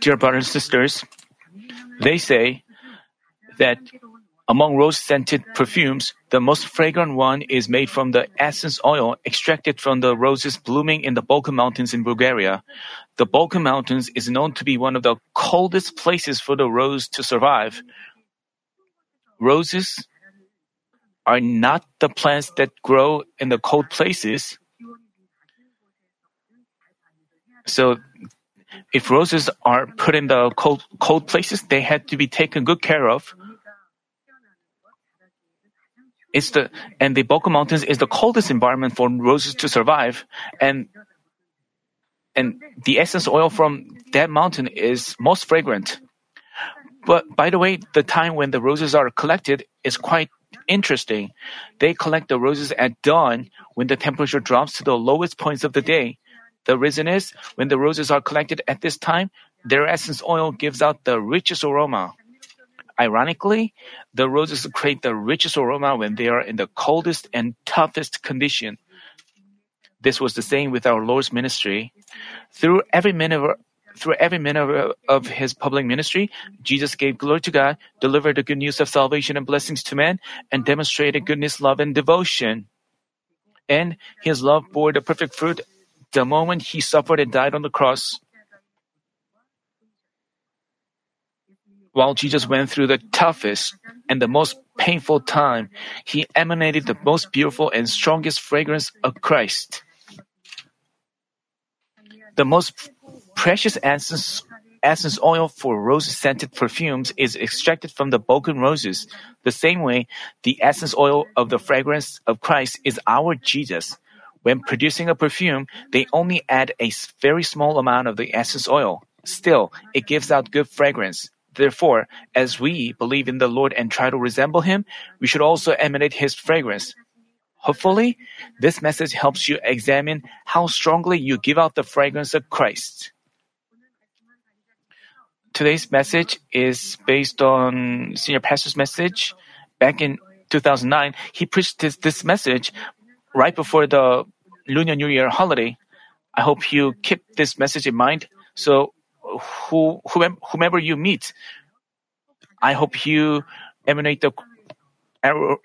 Dear brothers and sisters, they say that among rose scented perfumes, the most fragrant one is made from the essence oil extracted from the roses blooming in the Balkan Mountains in Bulgaria. The Balkan Mountains is known to be one of the coldest places for the rose to survive. Roses are not the plants that grow in the cold places. So, if roses are put in the cold, cold places, they had to be taken good care of. It's the and the Balkan Mountains is the coldest environment for roses to survive, and and the essence oil from that mountain is most fragrant. But by the way, the time when the roses are collected is quite interesting. They collect the roses at dawn when the temperature drops to the lowest points of the day. The reason is when the roses are collected at this time, their essence oil gives out the richest aroma. Ironically, the roses create the richest aroma when they are in the coldest and toughest condition. This was the same with our Lord's ministry. Through every minute of, through every minute of his public ministry, Jesus gave glory to God, delivered the good news of salvation and blessings to men, and demonstrated goodness, love, and devotion. And his love bore the perfect fruit the moment he suffered and died on the cross. While Jesus went through the toughest and the most painful time, he emanated the most beautiful and strongest fragrance of Christ. The most precious essence, essence oil for rose scented perfumes is extracted from the Balkan roses. The same way, the essence oil of the fragrance of Christ is our Jesus. When producing a perfume, they only add a very small amount of the essence oil. Still, it gives out good fragrance. Therefore, as we believe in the Lord and try to resemble Him, we should also emanate His fragrance. Hopefully, this message helps you examine how strongly you give out the fragrance of Christ. Today's message is based on senior pastor's message. Back in 2009, he preached this, this message right before the Lunar New Year holiday. I hope you keep this message in mind. So who, whomever you meet, I hope you emanate the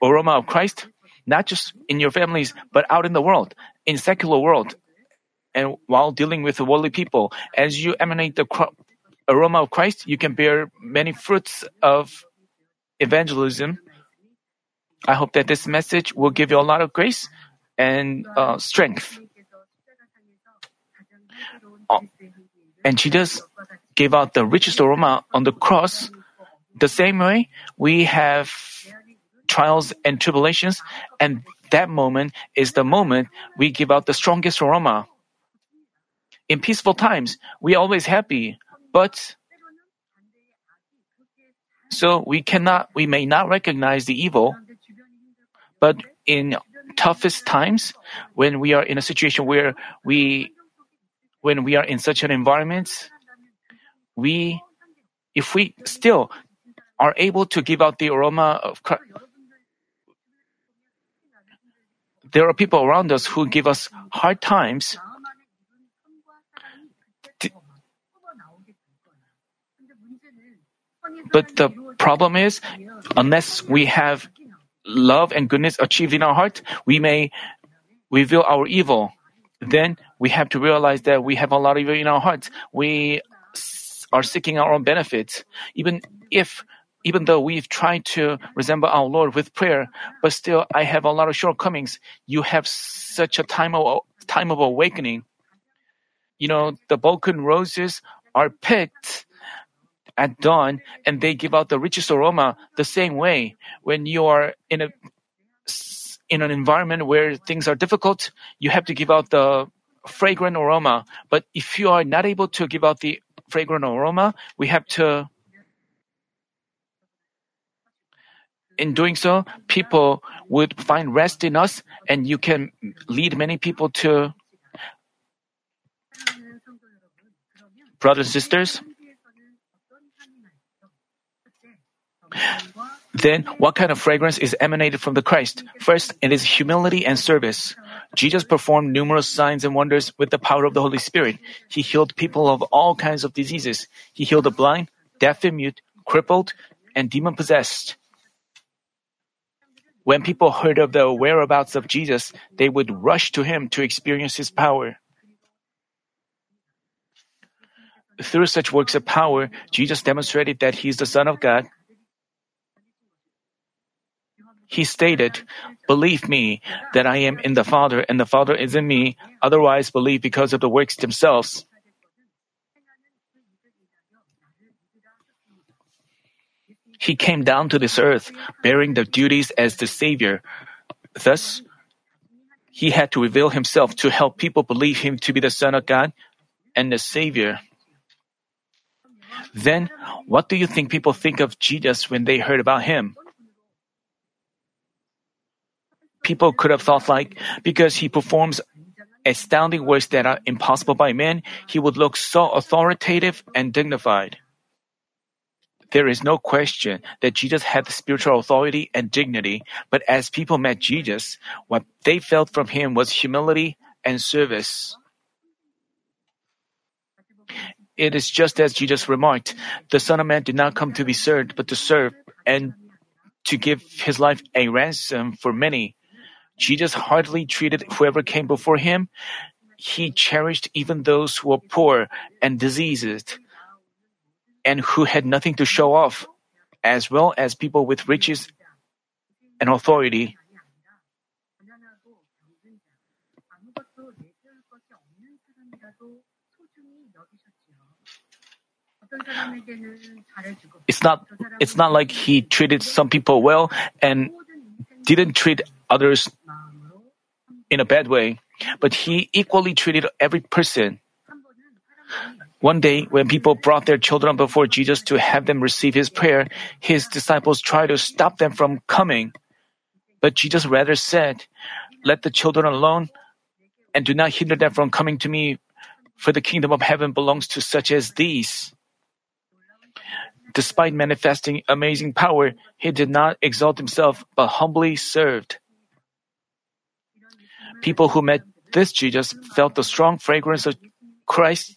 aroma of Christ, not just in your families, but out in the world, in secular world. And while dealing with worldly people, as you emanate the aroma of Christ, you can bear many fruits of evangelism. I hope that this message will give you a lot of grace and uh, strength. Uh, and Jesus gave out the richest aroma on the cross. The same way, we have trials and tribulations, and that moment is the moment we give out the strongest aroma. In peaceful times, we are always happy, but so we cannot, we may not recognize the evil, but in toughest times, when we are in a situation where we when we are in such an environment, we, if we still are able to give out the aroma of Christ, there are people around us who give us hard times. But the problem is, unless we have love and goodness achieved in our heart, we may reveal our evil then we have to realize that we have a lot of evil in our hearts. We are seeking our own benefits. Even if, even though we've tried to resemble our Lord with prayer, but still I have a lot of shortcomings. You have such a time of, time of awakening. You know, the Balkan roses are picked at dawn and they give out the richest aroma the same way when you are in a in an environment where things are difficult, you have to give out the fragrant aroma. But if you are not able to give out the fragrant aroma, we have to. In doing so, people would find rest in us, and you can lead many people to. Brothers and sisters, Then, what kind of fragrance is emanated from the Christ? First, it is humility and service. Jesus performed numerous signs and wonders with the power of the Holy Spirit. He healed people of all kinds of diseases. He healed the blind, deaf and mute, crippled, and demon possessed. When people heard of the whereabouts of Jesus, they would rush to him to experience his power. Through such works of power, Jesus demonstrated that he is the Son of God. He stated, Believe me that I am in the Father and the Father is in me, otherwise believe because of the works themselves. He came down to this earth, bearing the duties as the Savior. Thus, he had to reveal himself to help people believe him to be the Son of God and the Savior. Then, what do you think people think of Jesus when they heard about him? People could have thought like, because he performs astounding works that are impossible by men, he would look so authoritative and dignified. There is no question that Jesus had spiritual authority and dignity, but as people met Jesus, what they felt from him was humility and service. It is just as Jesus remarked, the Son of Man did not come to be served, but to serve and to give his life a ransom for many. Jesus heartily treated whoever came before him. He cherished even those who were poor and diseased and who had nothing to show off, as well as people with riches and authority. It's not it's not like he treated some people well and didn't treat others in a bad way, but he equally treated every person. One day, when people brought their children before Jesus to have them receive his prayer, his disciples tried to stop them from coming. But Jesus rather said, Let the children alone and do not hinder them from coming to me, for the kingdom of heaven belongs to such as these. Despite manifesting amazing power, he did not exalt himself, but humbly served. People who met this Jesus felt the strong fragrance of Christ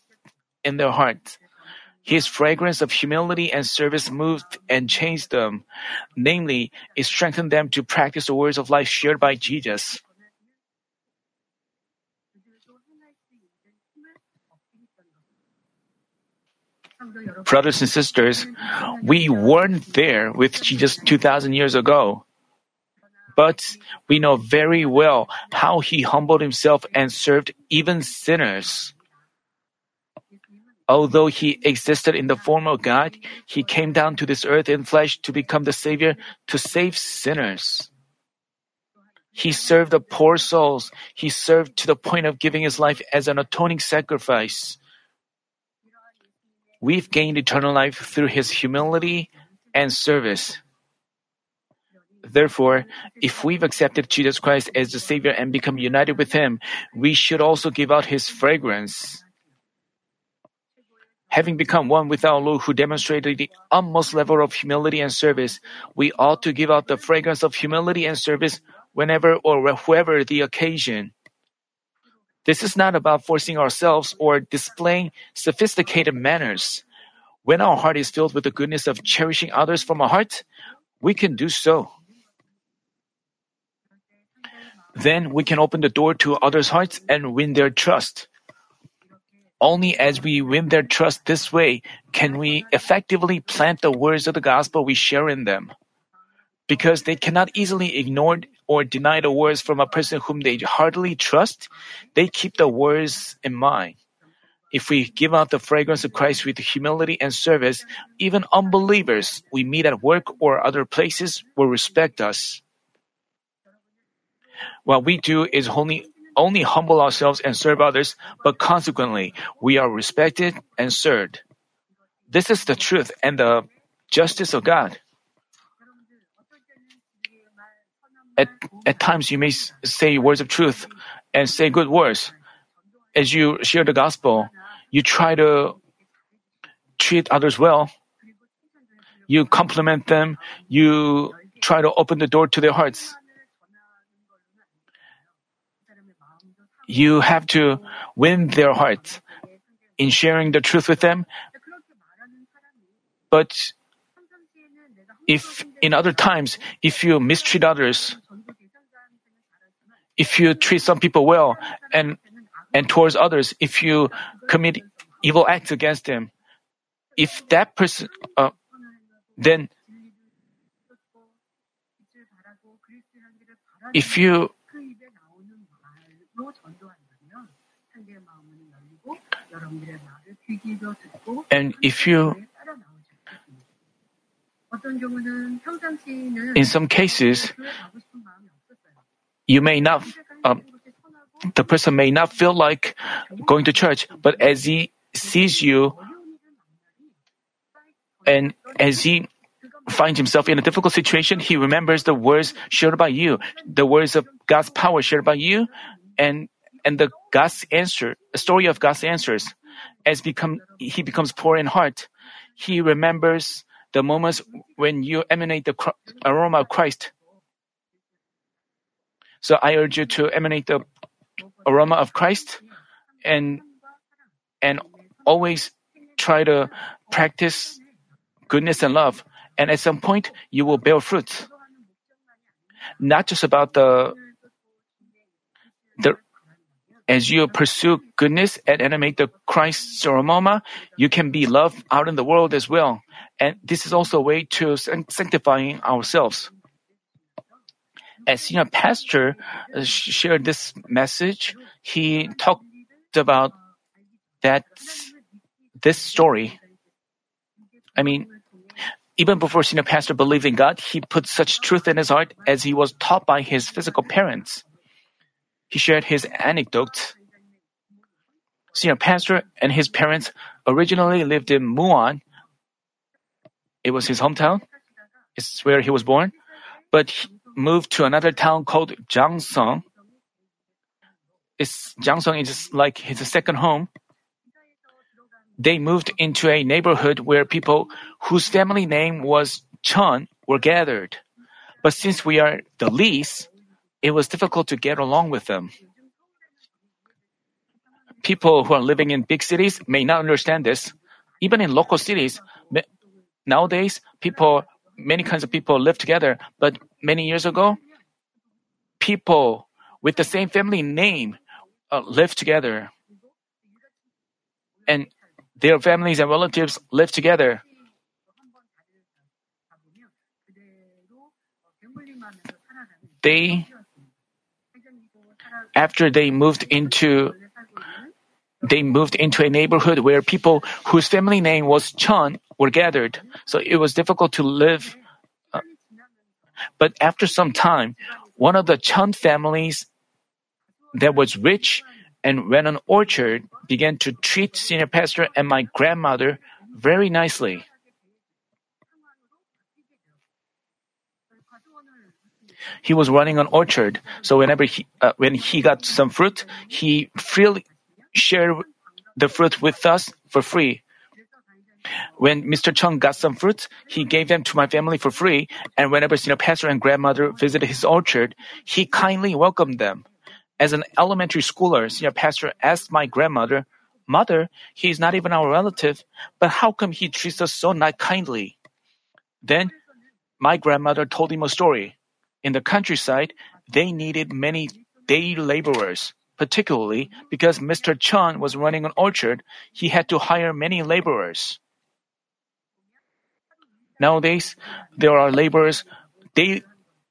in their hearts. His fragrance of humility and service moved and changed them. Namely, it strengthened them to practice the words of life shared by Jesus. Brothers and sisters, we weren't there with Jesus 2,000 years ago. But we know very well how he humbled himself and served even sinners. Although he existed in the form of God, he came down to this earth in flesh to become the Savior to save sinners. He served the poor souls. He served to the point of giving his life as an atoning sacrifice. We've gained eternal life through his humility and service. Therefore, if we've accepted Jesus Christ as the Savior and become united with Him, we should also give out His fragrance. Having become one with our Lord who demonstrated the utmost level of humility and service, we ought to give out the fragrance of humility and service whenever or whoever the occasion. This is not about forcing ourselves or displaying sophisticated manners. When our heart is filled with the goodness of cherishing others from our heart, we can do so. Then we can open the door to others' hearts and win their trust. Only as we win their trust this way can we effectively plant the words of the gospel we share in them. Because they cannot easily ignore or deny the words from a person whom they heartily trust, they keep the words in mind. If we give out the fragrance of Christ with humility and service, even unbelievers we meet at work or other places will respect us. What we do is only only humble ourselves and serve others, but consequently, we are respected and served. This is the truth and the justice of God. At, at times, you may say words of truth and say good words. As you share the gospel, you try to treat others well. You compliment them. You try to open the door to their hearts. You have to win their hearts in sharing the truth with them. But if in other times, if you mistreat others, if you treat some people well and and towards others, if you commit evil acts against them, if that person, uh, then if you and if you in some cases you may not um, the person may not feel like going to church but as he sees you and as he finds himself in a difficult situation, he remembers the words shared by you, the words of God's power shared by you, and and the God's answer, the story of God's answers. As become he becomes poor in heart, he remembers the moments when you emanate the aroma of Christ. So I urge you to emanate the aroma of Christ, and and always try to practice goodness and love and at some point you will bear fruit. Not just about the the as you pursue goodness and animate the Christ's aroma, you can be loved out in the world as well. And this is also a way to sanctifying ourselves. As senior pastor uh, shared this message, he talked about that this story. I mean, even before senior pastor believed in God, he put such truth in his heart as he was taught by his physical parents. He shared his anecdotes. Senior pastor and his parents originally lived in Muan. It was his hometown. It's where he was born. But he moved to another town called Jangsong. It's, is like his second home they moved into a neighborhood where people whose family name was Chun were gathered. But since we are the least, it was difficult to get along with them. People who are living in big cities may not understand this. Even in local cities, nowadays, people, many kinds of people live together. But many years ago, people with the same family name uh, lived together. And their families and relatives lived together. They, after they moved into, they moved into a neighborhood where people whose family name was Chun were gathered. So it was difficult to live. Uh, but after some time, one of the Chun families that was rich and ran an orchard began to treat senior pastor and my grandmother very nicely. He was running an orchard, so whenever he uh, when he got some fruit, he freely shared the fruit with us for free. When Mr. Chun got some fruits, he gave them to my family for free, and whenever senior pastor and grandmother visited his orchard, he kindly welcomed them. As an elementary schooler, senior pastor asked my grandmother, Mother, he is not even our relative, but how come he treats us so not kindly? Then my grandmother told him a story. In the countryside, they needed many day laborers. Particularly because Mr. Chun was running an orchard, he had to hire many laborers. Nowadays, there are laborers, day,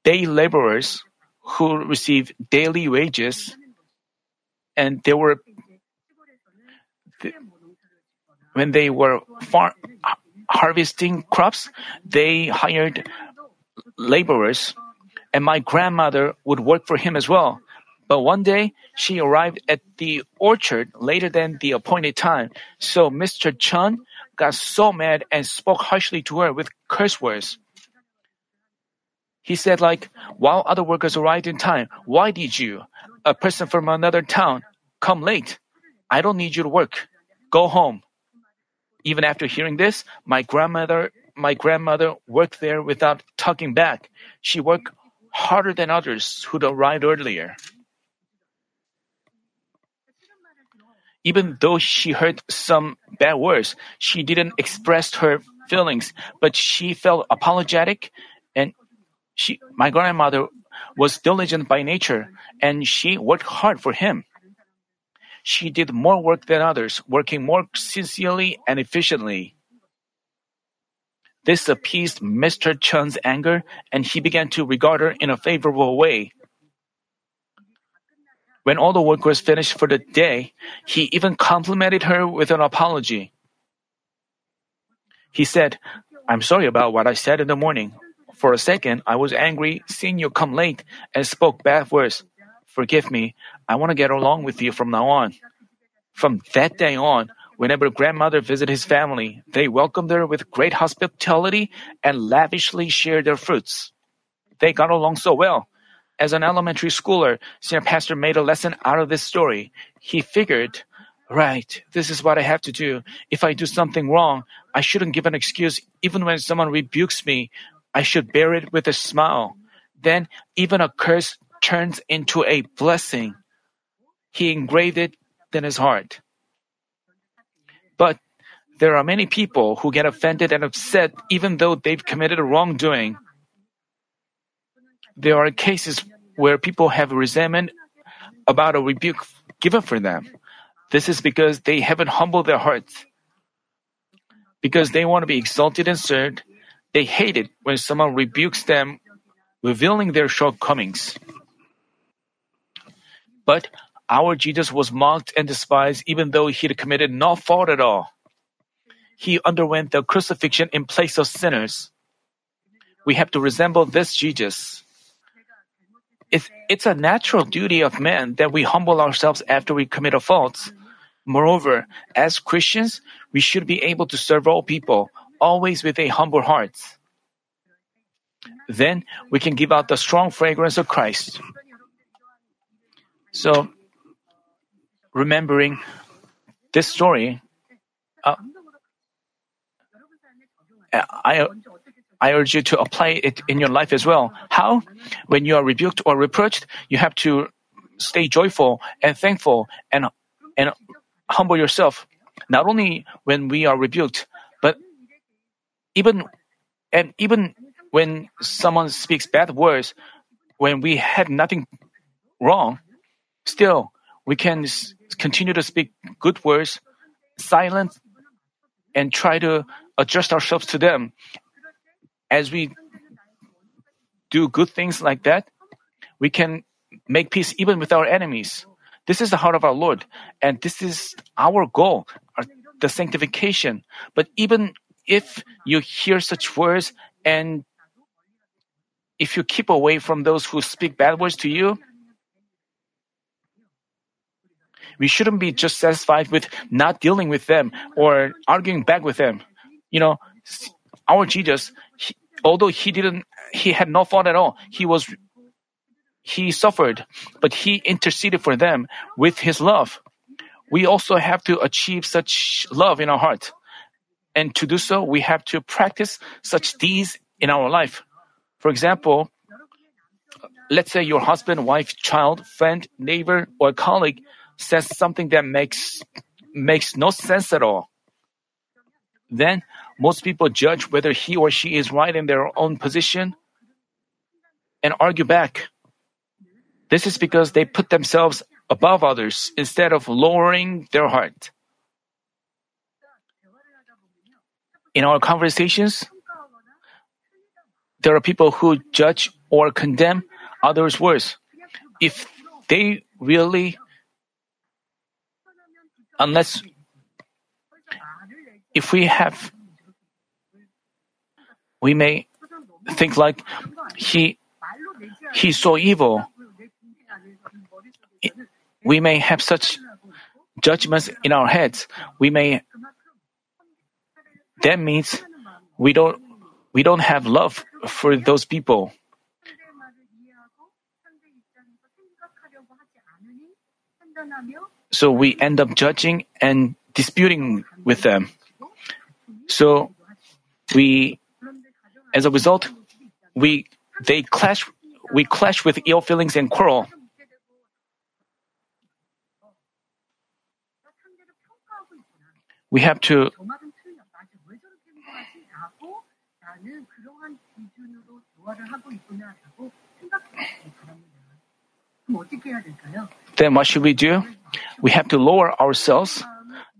day laborers who receive daily wages, and they were when they were far, harvesting crops, they hired laborers, and my grandmother would work for him as well. But one day, she arrived at the orchard later than the appointed time, so Mr. Chun got so mad and spoke harshly to her with curse words. He said like, while other workers arrived in time, why did you, a person from another town, come late? I don't need you to work. Go home. Even after hearing this, my grandmother my grandmother worked there without talking back. She worked harder than others who'd arrived earlier. Even though she heard some bad words, she didn't express her feelings, but she felt apologetic and she, my grandmother was diligent by nature and she worked hard for him. She did more work than others, working more sincerely and efficiently. This appeased Mr. Chun's anger and he began to regard her in a favorable way. When all the work was finished for the day, he even complimented her with an apology. He said, I'm sorry about what I said in the morning. For a second, I was angry seeing you come late and spoke bad words. Forgive me. I want to get along with you from now on. From that day on, whenever grandmother visited his family, they welcomed her with great hospitality and lavishly shared their fruits. They got along so well as an elementary schooler, senior pastor made a lesson out of this story. He figured, right, this is what I have to do. If I do something wrong, I shouldn't give an excuse even when someone rebukes me. I should bear it with a smile. Then even a curse turns into a blessing. He engraved it in his heart. There are many people who get offended and upset even though they've committed a wrongdoing. There are cases where people have resentment about a rebuke given for them. This is because they haven't humbled their hearts. Because they want to be exalted and served, they hate it when someone rebukes them, revealing their shortcomings. But our Jesus was mocked and despised even though he had committed no fault at all. He underwent the crucifixion in place of sinners. We have to resemble this Jesus. It's, it's a natural duty of man that we humble ourselves after we commit a fault. Moreover, as Christians, we should be able to serve all people, always with a humble heart. Then we can give out the strong fragrance of Christ. So, remembering this story, uh, Uh, I I urge you to apply it in your life as well. How? When you are rebuked or reproached, you have to stay joyful and thankful and and humble yourself. Not only when we are rebuked, but even and even when someone speaks bad words, when we had nothing wrong, still we can continue to speak good words, silent, and try to adjust ourselves to them as we do good things like that, we can make peace even with our enemies. This is the heart of our Lord, and this is our goal, the sanctification. But even if you hear such words and if you keep away from those who speak bad words to you, we shouldn't be just satisfied with not dealing with them or arguing back with them. You know, our Jesus, he, although he didn't, he had no fault at all. He was, he suffered, but he interceded for them with his love. We also have to achieve such love in our heart. And to do so, we have to practice such deeds in our life. For example, let's say your husband, wife, child, friend, neighbor, or colleague says something that makes makes no sense at all. Then most people judge whether he or she is right in their own position and argue back. This is because they put themselves above others instead of lowering their heart. In our conversations, there are people who judge or condemn others' words. If they really, unless, if we have we may think like he he's so evil. We may have such judgments in our heads. We may that means we don't we don't have love for those people. So we end up judging and disputing with them. So we as a result, we they clash we clash with ill feelings and quarrel. We have to Then what should we do? We have to lower ourselves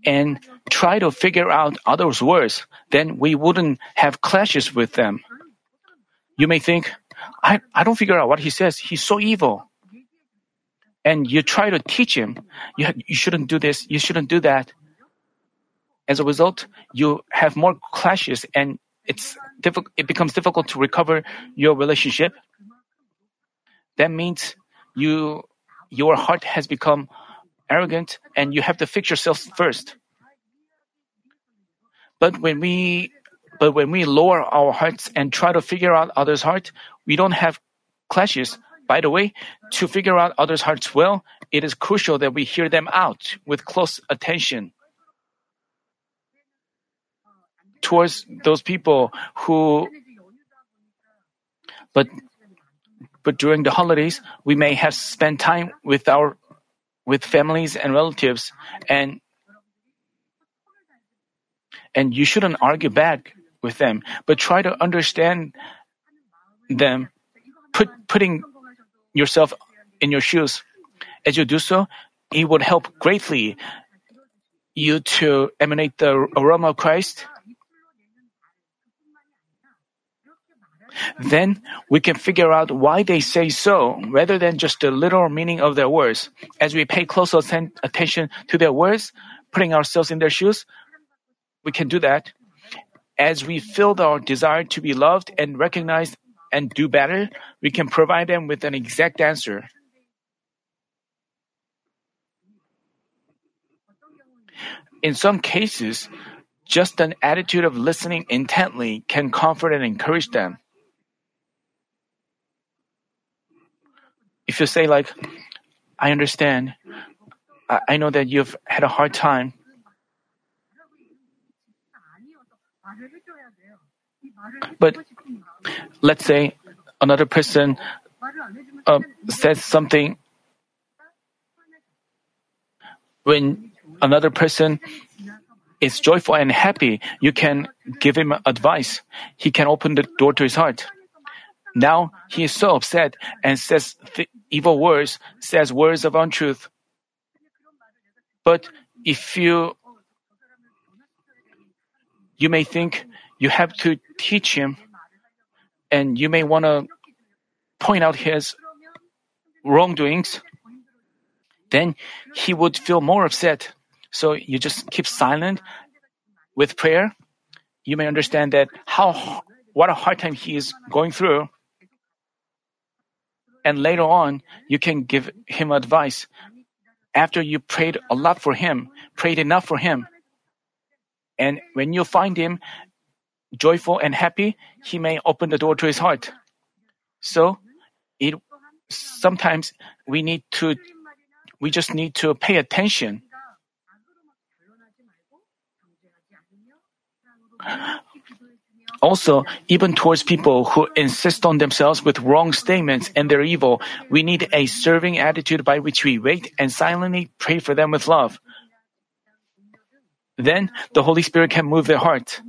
and try to figure out others' words. Then we wouldn't have clashes with them. You may think, I, I don't figure out what he says. He's so evil. And you try to teach him, you, you shouldn't do this, you shouldn't do that. As a result, you have more clashes and it's difficult, it becomes difficult to recover your relationship. That means you, your heart has become arrogant and you have to fix yourself first. But when we, but when we lower our hearts and try to figure out others' heart, we don't have clashes. By the way, to figure out others' hearts well, it is crucial that we hear them out with close attention. Towards those people who, but, but during the holidays, we may have spent time with our, with families and relatives and and you shouldn't argue back with them, but try to understand them, put, putting yourself in your shoes. As you do so, it would help greatly you to emanate the aroma of Christ. Then we can figure out why they say so rather than just the literal meaning of their words. As we pay close atten- attention to their words, putting ourselves in their shoes, we can do that. As we feel our desire to be loved and recognized and do better, we can provide them with an exact answer. In some cases, just an attitude of listening intently can comfort and encourage them. if you say like, I understand, I, I know that you've had a hard time. But let's say another person uh, says something when another person is joyful and happy, you can give him advice. He can open the door to his heart. Now he is so upset and says th- evil words, says words of untruth. But if you you may think you have to teach him and you may want to point out his wrongdoings, then he would feel more upset. So you just keep silent with prayer. You may understand that how what a hard time he is going through. And later on, you can give him advice. After you prayed a lot for him, prayed enough for him. And when you find him joyful and happy, he may open the door to his heart. So it sometimes we need to we just need to pay attention. Also, even towards people who insist on themselves with wrong statements and they're evil, we need a serving attitude by which we wait and silently pray for them with love. Then the Holy Spirit can move their heart.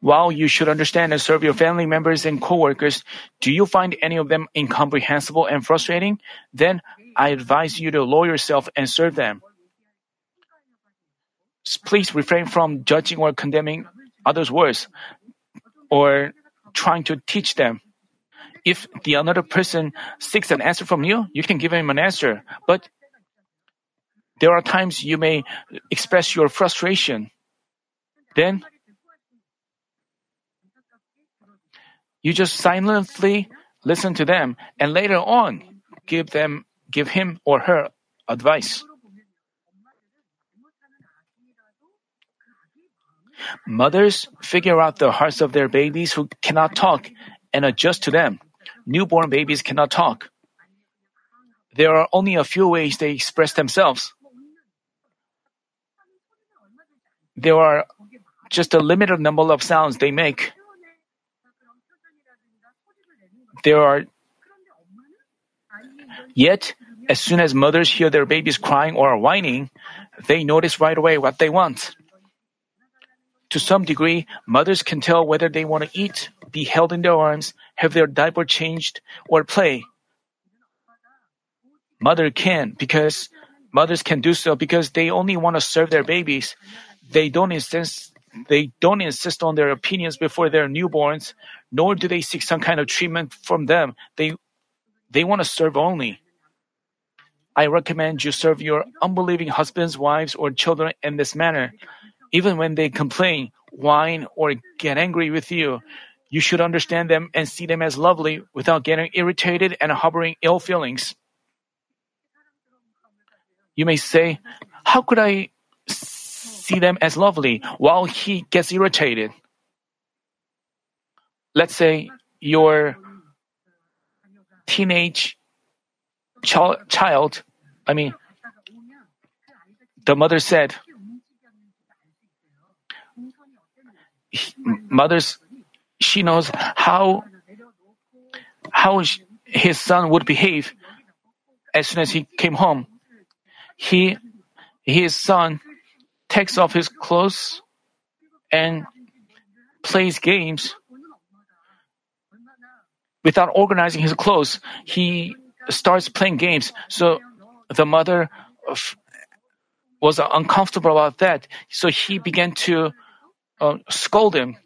While you should understand and serve your family members and co-workers, do you find any of them incomprehensible and frustrating? Then I advise you to lower yourself and serve them. Please refrain from judging or condemning others' words or trying to teach them. If the another person seeks an answer from you, you can give him an answer. But there are times you may express your frustration. Then you just silently listen to them and later on give them give him or her advice. Mothers figure out the hearts of their babies who cannot talk and adjust to them. Newborn babies cannot talk. There are only a few ways they express themselves. There are just a limited number of sounds they make. there are Yet, as soon as mothers hear their babies crying or whining, they notice right away what they want. To some degree, mothers can tell whether they want to eat, be held in their arms, have their diaper changed, or play. Mother can because mothers can do so because they only want to serve their babies. They don't insist they don't insist on their opinions before their newborns, nor do they seek some kind of treatment from them. They they want to serve only. I recommend you serve your unbelieving husbands, wives, or children in this manner. Even when they complain, whine, or get angry with you, you should understand them and see them as lovely without getting irritated and harboring ill feelings. You may say, How could I see them as lovely while he gets irritated? Let's say your teenage child, I mean, the mother said, mothers, she knows how how his son would behave as soon as he came home. He, his son, takes off his clothes and plays games. Without organizing his clothes, he starts playing games. So the mother was uncomfortable about that. So he began to uh, scold him.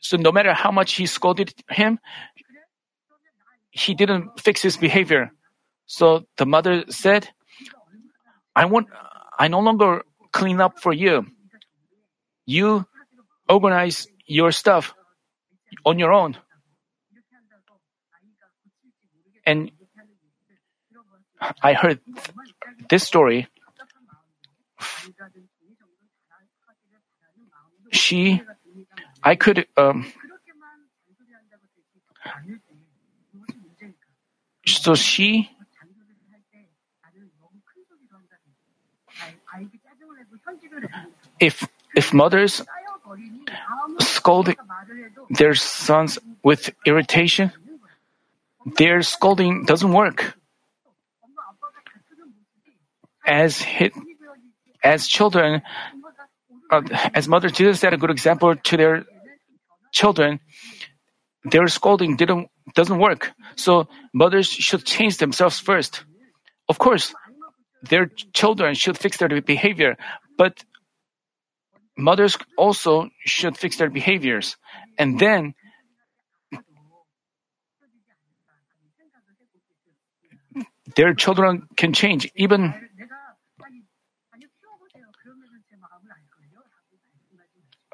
So no matter how much he scolded him, he didn't fix his behavior. So the mother said, I want, I no longer clean up for you. You organize your stuff on your own. And I heard this story. She, I could, um, so she, if if mothers scold their sons with irritation, their scolding doesn't work. As hit, as children, uh, as Mother Jesus set a good example to their children, their scolding didn't doesn't work. So mothers should change themselves first. Of course, their children should fix their behavior, but mothers also should fix their behaviors. And then their children can change. Even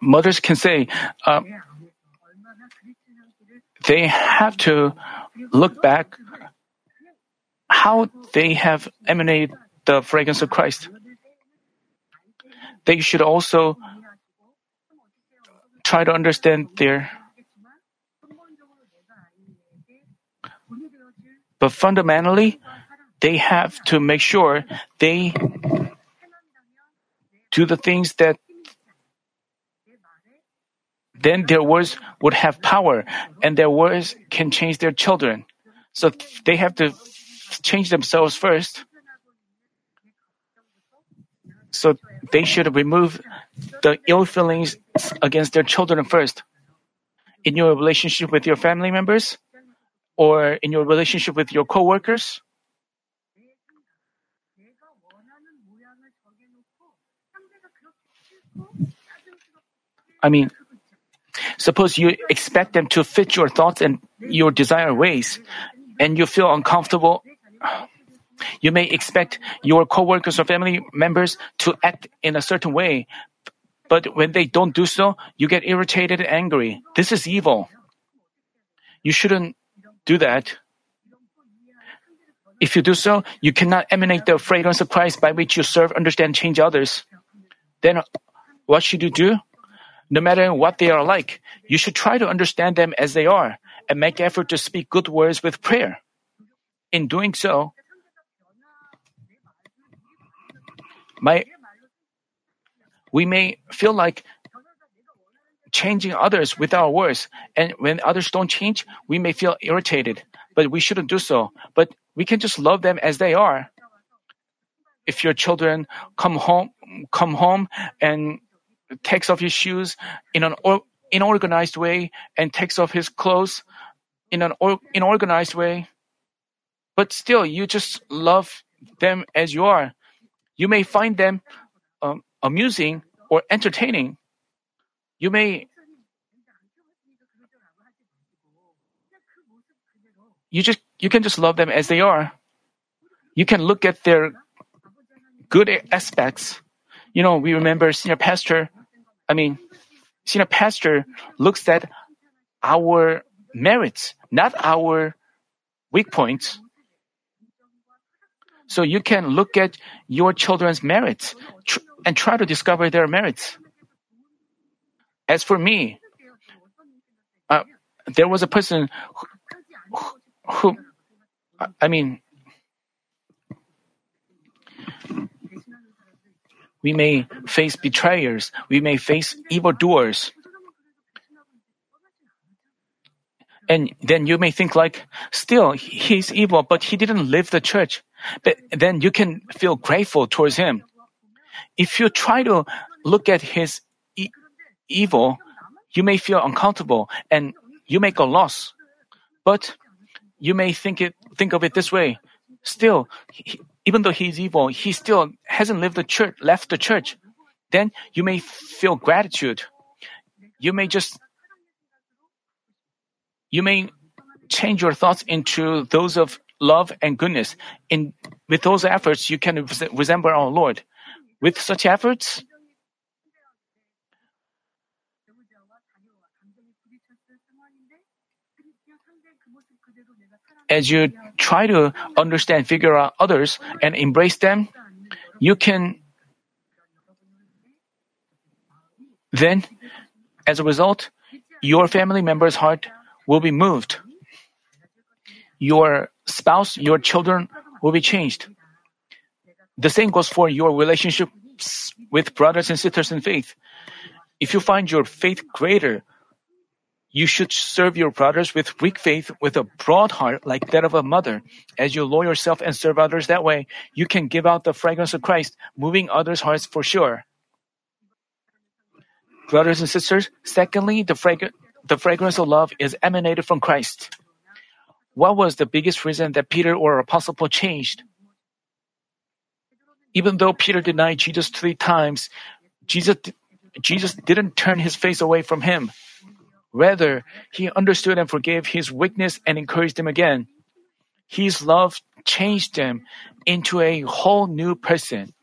mothers can say, uh, they have to look back how they have emanated the fragrance of Christ. They should also try to understand their but fundamentally they have to make sure they do the things that then their words would have power and their words can change their children. So they have to change themselves first. So they should remove the ill feelings against their children first. In your relationship with your family members or in your relationship with your coworkers, I mean, suppose you expect them to fit your thoughts and your desired ways, and you feel uncomfortable. You may expect your coworkers or family members to act in a certain way, but when they don't do so, you get irritated and angry. This is evil. You shouldn't do that. If you do so, you cannot emanate the fragrance of Christ by which you serve, understand, change others. Then what should you do? No matter what they are like, you should try to understand them as they are and make effort to speak good words with prayer. In doing so, my, we may feel like changing others with our words, and when others don't change, we may feel irritated. but we shouldn't do so. But we can just love them as they are. If your children come home, come home and takes off his shoes in an or, inorganized way and takes off his clothes in an or, inorganized way, but still you just love them as you are. You may find them um, amusing or entertaining. You may you just you can just love them as they are. You can look at their good aspects. You know, we remember senior pastor. I mean, senior pastor looks at our merits, not our weak points. So you can look at your children's merits tr- and try to discover their merits. As for me, uh, there was a person who, who, I mean, we may face betrayers, we may face evildoers. And then you may think like, still, he's evil, but he didn't leave the church. But then you can feel grateful towards him. If you try to look at his e- evil, you may feel uncomfortable and you make a loss. But you may think it, think of it this way. Still, even though he's evil, he still hasn't left the church, left the church. Then you may feel gratitude. You may just you may change your thoughts into those of love and goodness. In with those efforts, you can resemble our Lord. With such efforts, as you try to understand, figure out others, and embrace them, you can then, as a result, your family member's heart will be moved. Your spouse, your children will be changed. The same goes for your relationships with brothers and sisters in faith. If you find your faith greater, you should serve your brothers with weak faith with a broad heart like that of a mother. As you lower yourself and serve others that way, you can give out the fragrance of Christ, moving others' hearts for sure. Brothers and sisters, secondly, the fragrance the fragrance of love is emanated from Christ. What was the biggest reason that Peter or Apostle Paul changed? Even though Peter denied Jesus three times, Jesus, Jesus didn't turn his face away from him. Rather, he understood and forgave his weakness and encouraged him again. His love changed him into a whole new person.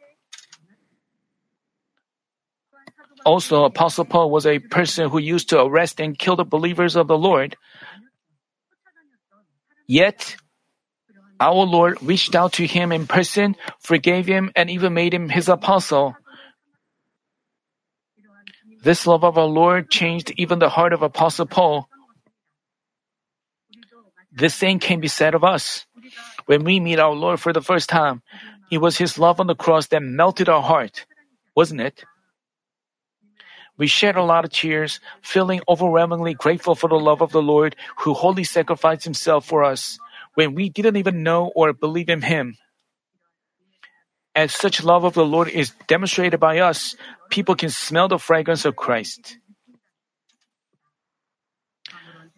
Also, Apostle Paul was a person who used to arrest and kill the believers of the Lord. Yet, our Lord reached out to him in person, forgave him, and even made him his apostle. This love of our Lord changed even the heart of Apostle Paul. The same can be said of us. When we meet our Lord for the first time, it was His love on the cross that melted our heart, wasn't it? We shed a lot of tears, feeling overwhelmingly grateful for the love of the Lord who wholly sacrificed himself for us when we didn't even know or believe in him. As such love of the Lord is demonstrated by us, people can smell the fragrance of Christ.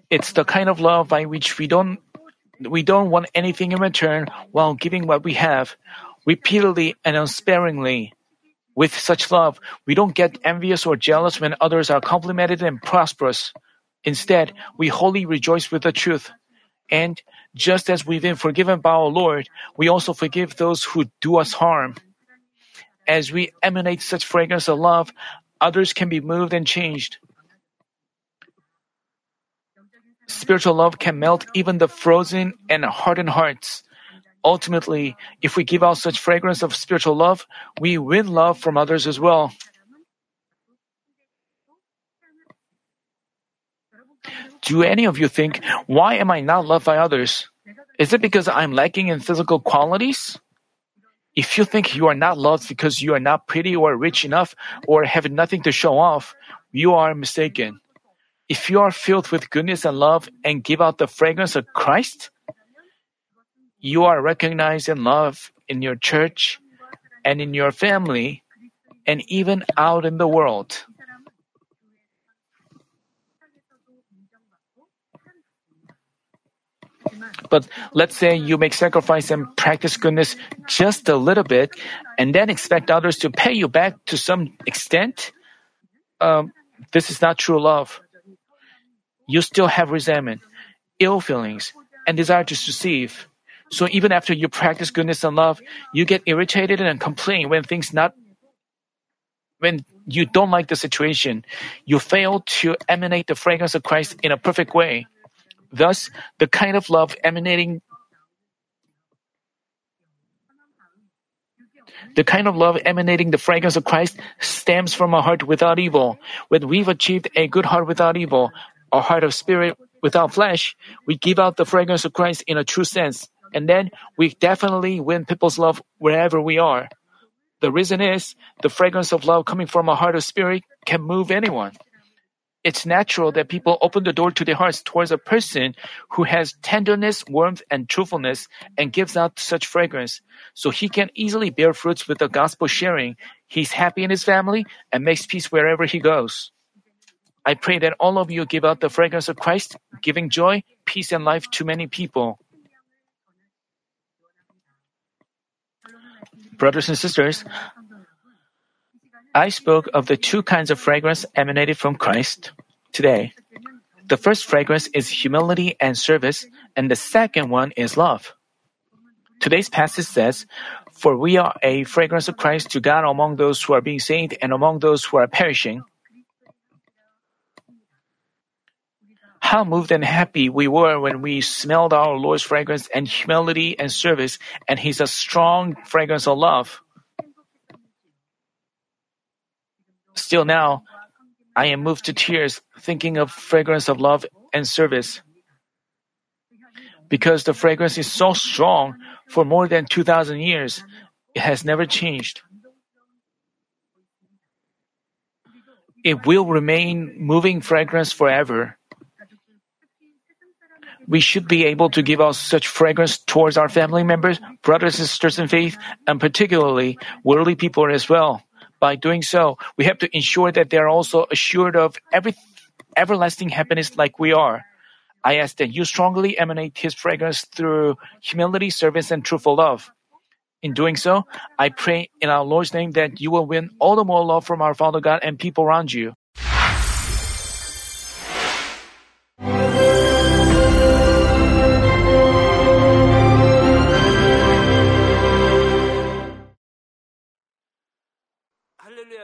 It's the kind of love by which we don't we don't want anything in return while giving what we have, repeatedly and unsparingly. With such love, we don't get envious or jealous when others are complimented and prosperous. Instead, we wholly rejoice with the truth. And just as we've been forgiven by our Lord, we also forgive those who do us harm. As we emanate such fragrance of love, others can be moved and changed. Spiritual love can melt even the frozen and hardened hearts. Ultimately, if we give out such fragrance of spiritual love, we win love from others as well. Do any of you think, why am I not loved by others? Is it because I'm lacking in physical qualities? If you think you are not loved because you are not pretty or rich enough or have nothing to show off, you are mistaken. If you are filled with goodness and love and give out the fragrance of Christ, you are recognized and loved in your church and in your family and even out in the world. But let's say you make sacrifice and practice goodness just a little bit and then expect others to pay you back to some extent. Um, this is not true love. You still have resentment, ill feelings, and desire to deceive. So even after you practice goodness and love, you get irritated and complain when things not when you don't like the situation. You fail to emanate the fragrance of Christ in a perfect way. Thus, the kind of love emanating The kind of love emanating the fragrance of Christ stems from a heart without evil. When we've achieved a good heart without evil, a heart of spirit without flesh, we give out the fragrance of Christ in a true sense. And then we definitely win people's love wherever we are. The reason is the fragrance of love coming from a heart of spirit can move anyone. It's natural that people open the door to their hearts towards a person who has tenderness, warmth, and truthfulness and gives out such fragrance. So he can easily bear fruits with the gospel sharing. He's happy in his family and makes peace wherever he goes. I pray that all of you give out the fragrance of Christ, giving joy, peace, and life to many people. Brothers and sisters, I spoke of the two kinds of fragrance emanated from Christ today. The first fragrance is humility and service, and the second one is love. Today's passage says, For we are a fragrance of Christ to God among those who are being saved and among those who are perishing. How moved and happy we were when we smelled our Lord's fragrance and humility and service, and He's a strong fragrance of love. Still now, I am moved to tears thinking of fragrance of love and service. Because the fragrance is so strong for more than 2000 years, it has never changed. It will remain moving fragrance forever. We should be able to give out such fragrance towards our family members, brothers and sisters in faith, and particularly worldly people as well. By doing so, we have to ensure that they are also assured of every everlasting happiness like we are. I ask that you strongly emanate His fragrance through humility, service, and truthful love. In doing so, I pray in our Lord's name that you will win all the more love from our Father God and people around you.